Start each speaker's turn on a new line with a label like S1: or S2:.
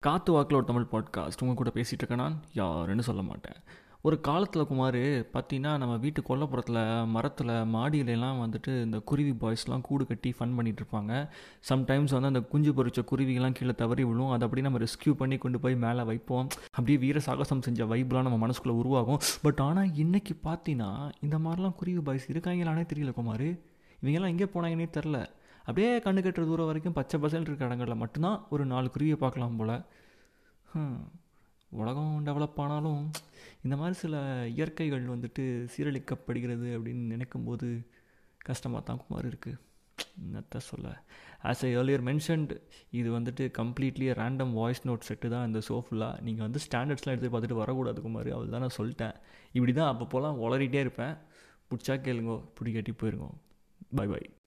S1: காத்து வாக்கில் ஒரு தமிழ் பாட்காஸ்ட் உங்கள் கூட பேசிகிட்டு இருக்கேன் நான். யாருன்னு சொல்ல மாட்டேன். ஒரு காலத்தில் குமார் பார்த்தீங்கன்னா நம்ம வீட்டு கொல்லப்புறத்தில் மரத்தில் மாடியிலலாம் வந்துட்டு இந்த குருவி பாய்ஸ்லாம் கூடு கட்டி ஃபன் பண்ணிகிட்டு இருப்பாங்க. சம்டைம்ஸ் வந்து அந்த குஞ்சு பொறிச்ச குருவிகள்லாம் கீழே தவறி விழும். அதை அப்படியே நம்ம ரெஸ்கியூ பண்ணி கொண்டு போய் மேலே வைப்போம். அப்படியே வீர சாகசம் செஞ்ச வைப்லாம் நம்ம மனசுக்குள்ளே உருவாகும். பட் ஆனால் இன்றைக்கி பார்த்தீங்கன்னா இந்த மாதிரிலாம் குருவி பாய்ஸ் இருக்காங்களானே தெரியல குமார். இவங்கெல்லாம் எங்கே போனாங்கன்னே தெரில. அப்படியே கண்ணு கட்டுற தூரம் வரைக்கும் பச்சை பசல் இருக்கிற இடங்களில் மட்டும்தான் ஒரு நாலு குருவியை பார்க்கலாம் போல். உலகம் டெவலப் ஆனாலும் இந்த மாதிரி சில இயற்கைகள் வந்துட்டு சீரழிக்கப்படுகிறது அப்படின்னு நினைக்கும்போது கஷ்டமாக தான் குமார் இருக்குது என்னத்த சொல்ல. ஆஸ் ஐ ஏர்லியர் மென்ஷன்ட் இது வந்துட்டு completely random voice note set தான் இந்த ஷோ ஃபுல்லாக நீங்கள் வந்து ஸ்டாண்டர்ட்ஸ்லாம் எடுத்து பார்த்துட்டு வரக்கூடாது குமார். அவள் தான் நான் சொல்லிட்டேன். இப்படி தான் அப்பப்போலாம் உளறிட்டே இருப்பேன். பிடிச்சா கேளுங்கோ பிடிக்கட்டி போயிருங்கோ. By by